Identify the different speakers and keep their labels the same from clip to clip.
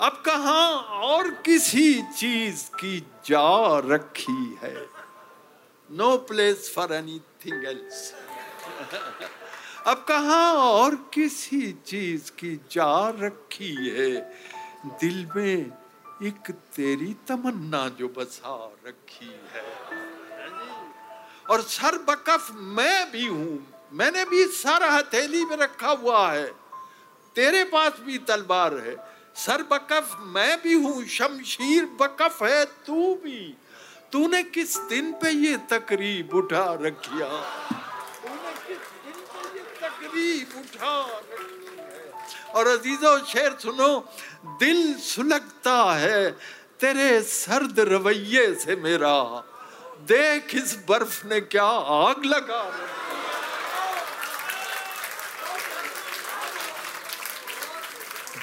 Speaker 1: अब कहा और किसी चीज़ की जा रखी है? No place for anything else अब कहा और किसी चीज़ की जा रखी है? दिल में एक तेरी तमन्ना जो बसा रखी है। और सर बकफ मैं भी हूँ। मैंने भी सर हथेली में रखा हुआ है। तेरे पास भी तलवार है। सर बकफ, मैं भी हूँ, शमशीर बकफ है, तू भी। तूने किस दिन पे ये तकरीब उठा रखिया तूने किस दिन पे ये तकरीब उठा रखी और अजीजो, शेर सुनो, दिल सुलगता है, तेरे सर्द रवैये से मेरा। देख इस बर्फ़ ने क्या आग लगा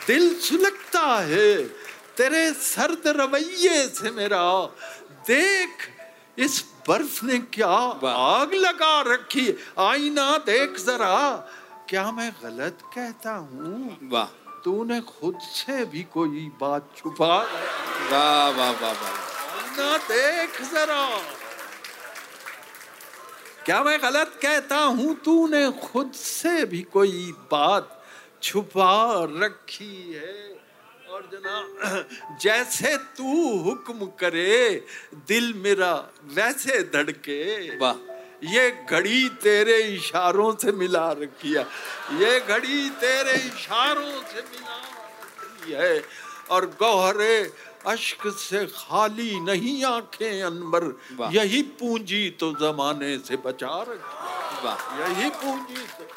Speaker 1: दिल सुलगता है तेरे सर्द रवैये से मेरा। देख इस बर्फ़ ने क्या आग लगा रखी आईना देख जरा क्या मैं गलत कहता हूँ?
Speaker 2: वाह।
Speaker 1: तूने खुद से भी कोई बात छुपा
Speaker 2: वाह वाह वाह वाह।
Speaker 1: ना देख जरा। क्या मैं गलत कहता हूँ? तूने खुद से भी कोई बात छुपा रखी है। और जना जैसे तू हुक्म करे दिल मेरा वैसे धड़के।
Speaker 2: वाह।
Speaker 1: ये घड़ी तेरे इशारों से मिला रखी है। ये घड़ी तेरे इशारों से मिला रखी है। और गौहरे अश्क से खाली नहीं आँखें अनबर यही पूंजी तो जमाने से बचा रखी
Speaker 2: वाह।
Speaker 1: यही पूंजी से